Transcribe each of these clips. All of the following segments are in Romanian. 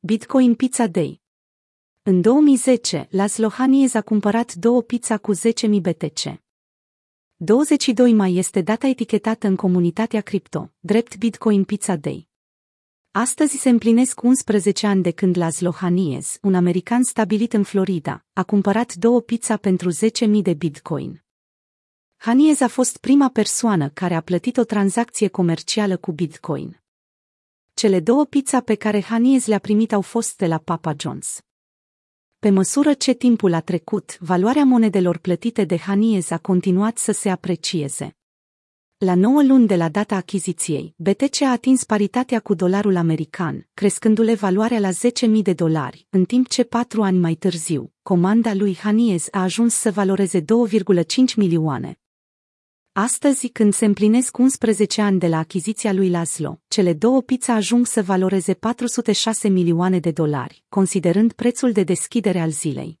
Bitcoin Pizza Day În 2010, Laszlo Haniez a cumpărat două pizza cu 10.000 BTC. 22 mai este data etichetată în comunitatea cripto, drept Bitcoin Pizza Day. Astăzi se împlinesc 11 ani de când Laszlo Haniez, un american stabilit în Florida, a cumpărat două pizza pentru 10.000 de Bitcoin. Haniez a fost prima persoană care a plătit o tranzacție comercială cu Bitcoin. Cele două pizza pe care Haniez le-a primit au fost de la Papa John's. Pe măsură ce timpul a trecut, valoarea monedelor plătite de Haniez a continuat să se aprecieze. La 9 luni de la data achiziției, BTC a atins paritatea cu dolarul american, crescându-le valoarea la 10.000 de dolari, în timp ce patru ani mai târziu, comanda lui Haniez a ajuns să valoreze 2,5 milioane. Astăzi, când se împlinesc 11 ani de la achiziția lui Laszlo, cele două pizza ajung să valoreze 406 milioane de dolari, considerând prețul de deschidere al zilei.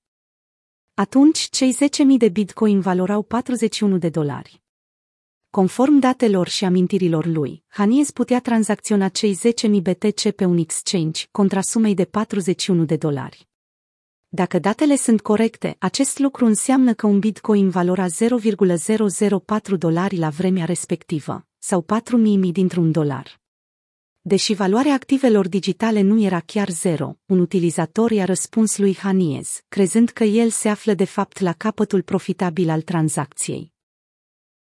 Atunci, cei 10.000 de bitcoin valorau 41 de dolari. Conform datelor și amintirilor lui, Haniez putea tranzacționa cei 10.000 BTC pe un exchange contra sumei de 41 de dolari. Dacă datele sunt corecte, acest lucru înseamnă că un bitcoin valora 0,004 dolari la vremea respectivă, sau 4.000 dintr-un dolar. Deși valoarea activelor digitale nu era chiar zero, un utilizator i-a răspuns lui Haniez, crezând că el se află de fapt la capătul profitabil al tranzacției.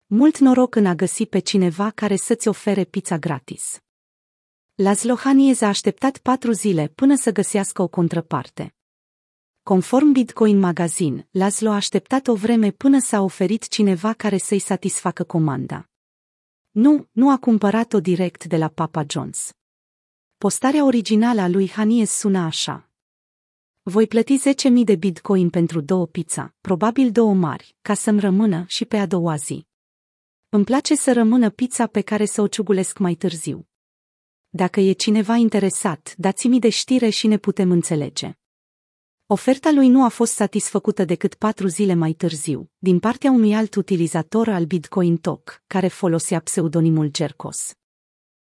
Mult noroc în a găsi pe cineva care să-ți ofere pizza gratis. Laszlo Haniez a așteptat patru zile până să găsească o contraparte. Conform Bitcoin Magazine, Laszlo a așteptat o vreme până s-a oferit cineva care să-i satisfacă comanda. Nu, nu a cumpărat-o direct de la Papa John's. Postarea originală a lui Hanies suna așa. Voi plăti 10.000 de bitcoin pentru două pizza, probabil două mari, ca să-mi rămână și pe a doua zi. Îmi place să rămână pizza pe care să o ciugulesc mai târziu. Dacă e cineva interesat, dați-mi de știre și ne putem înțelege. Oferta lui nu a fost satisfăcută decât patru zile mai târziu, din partea unui alt utilizator al Bitcoin Talk, care folosea pseudonimul Jerkos.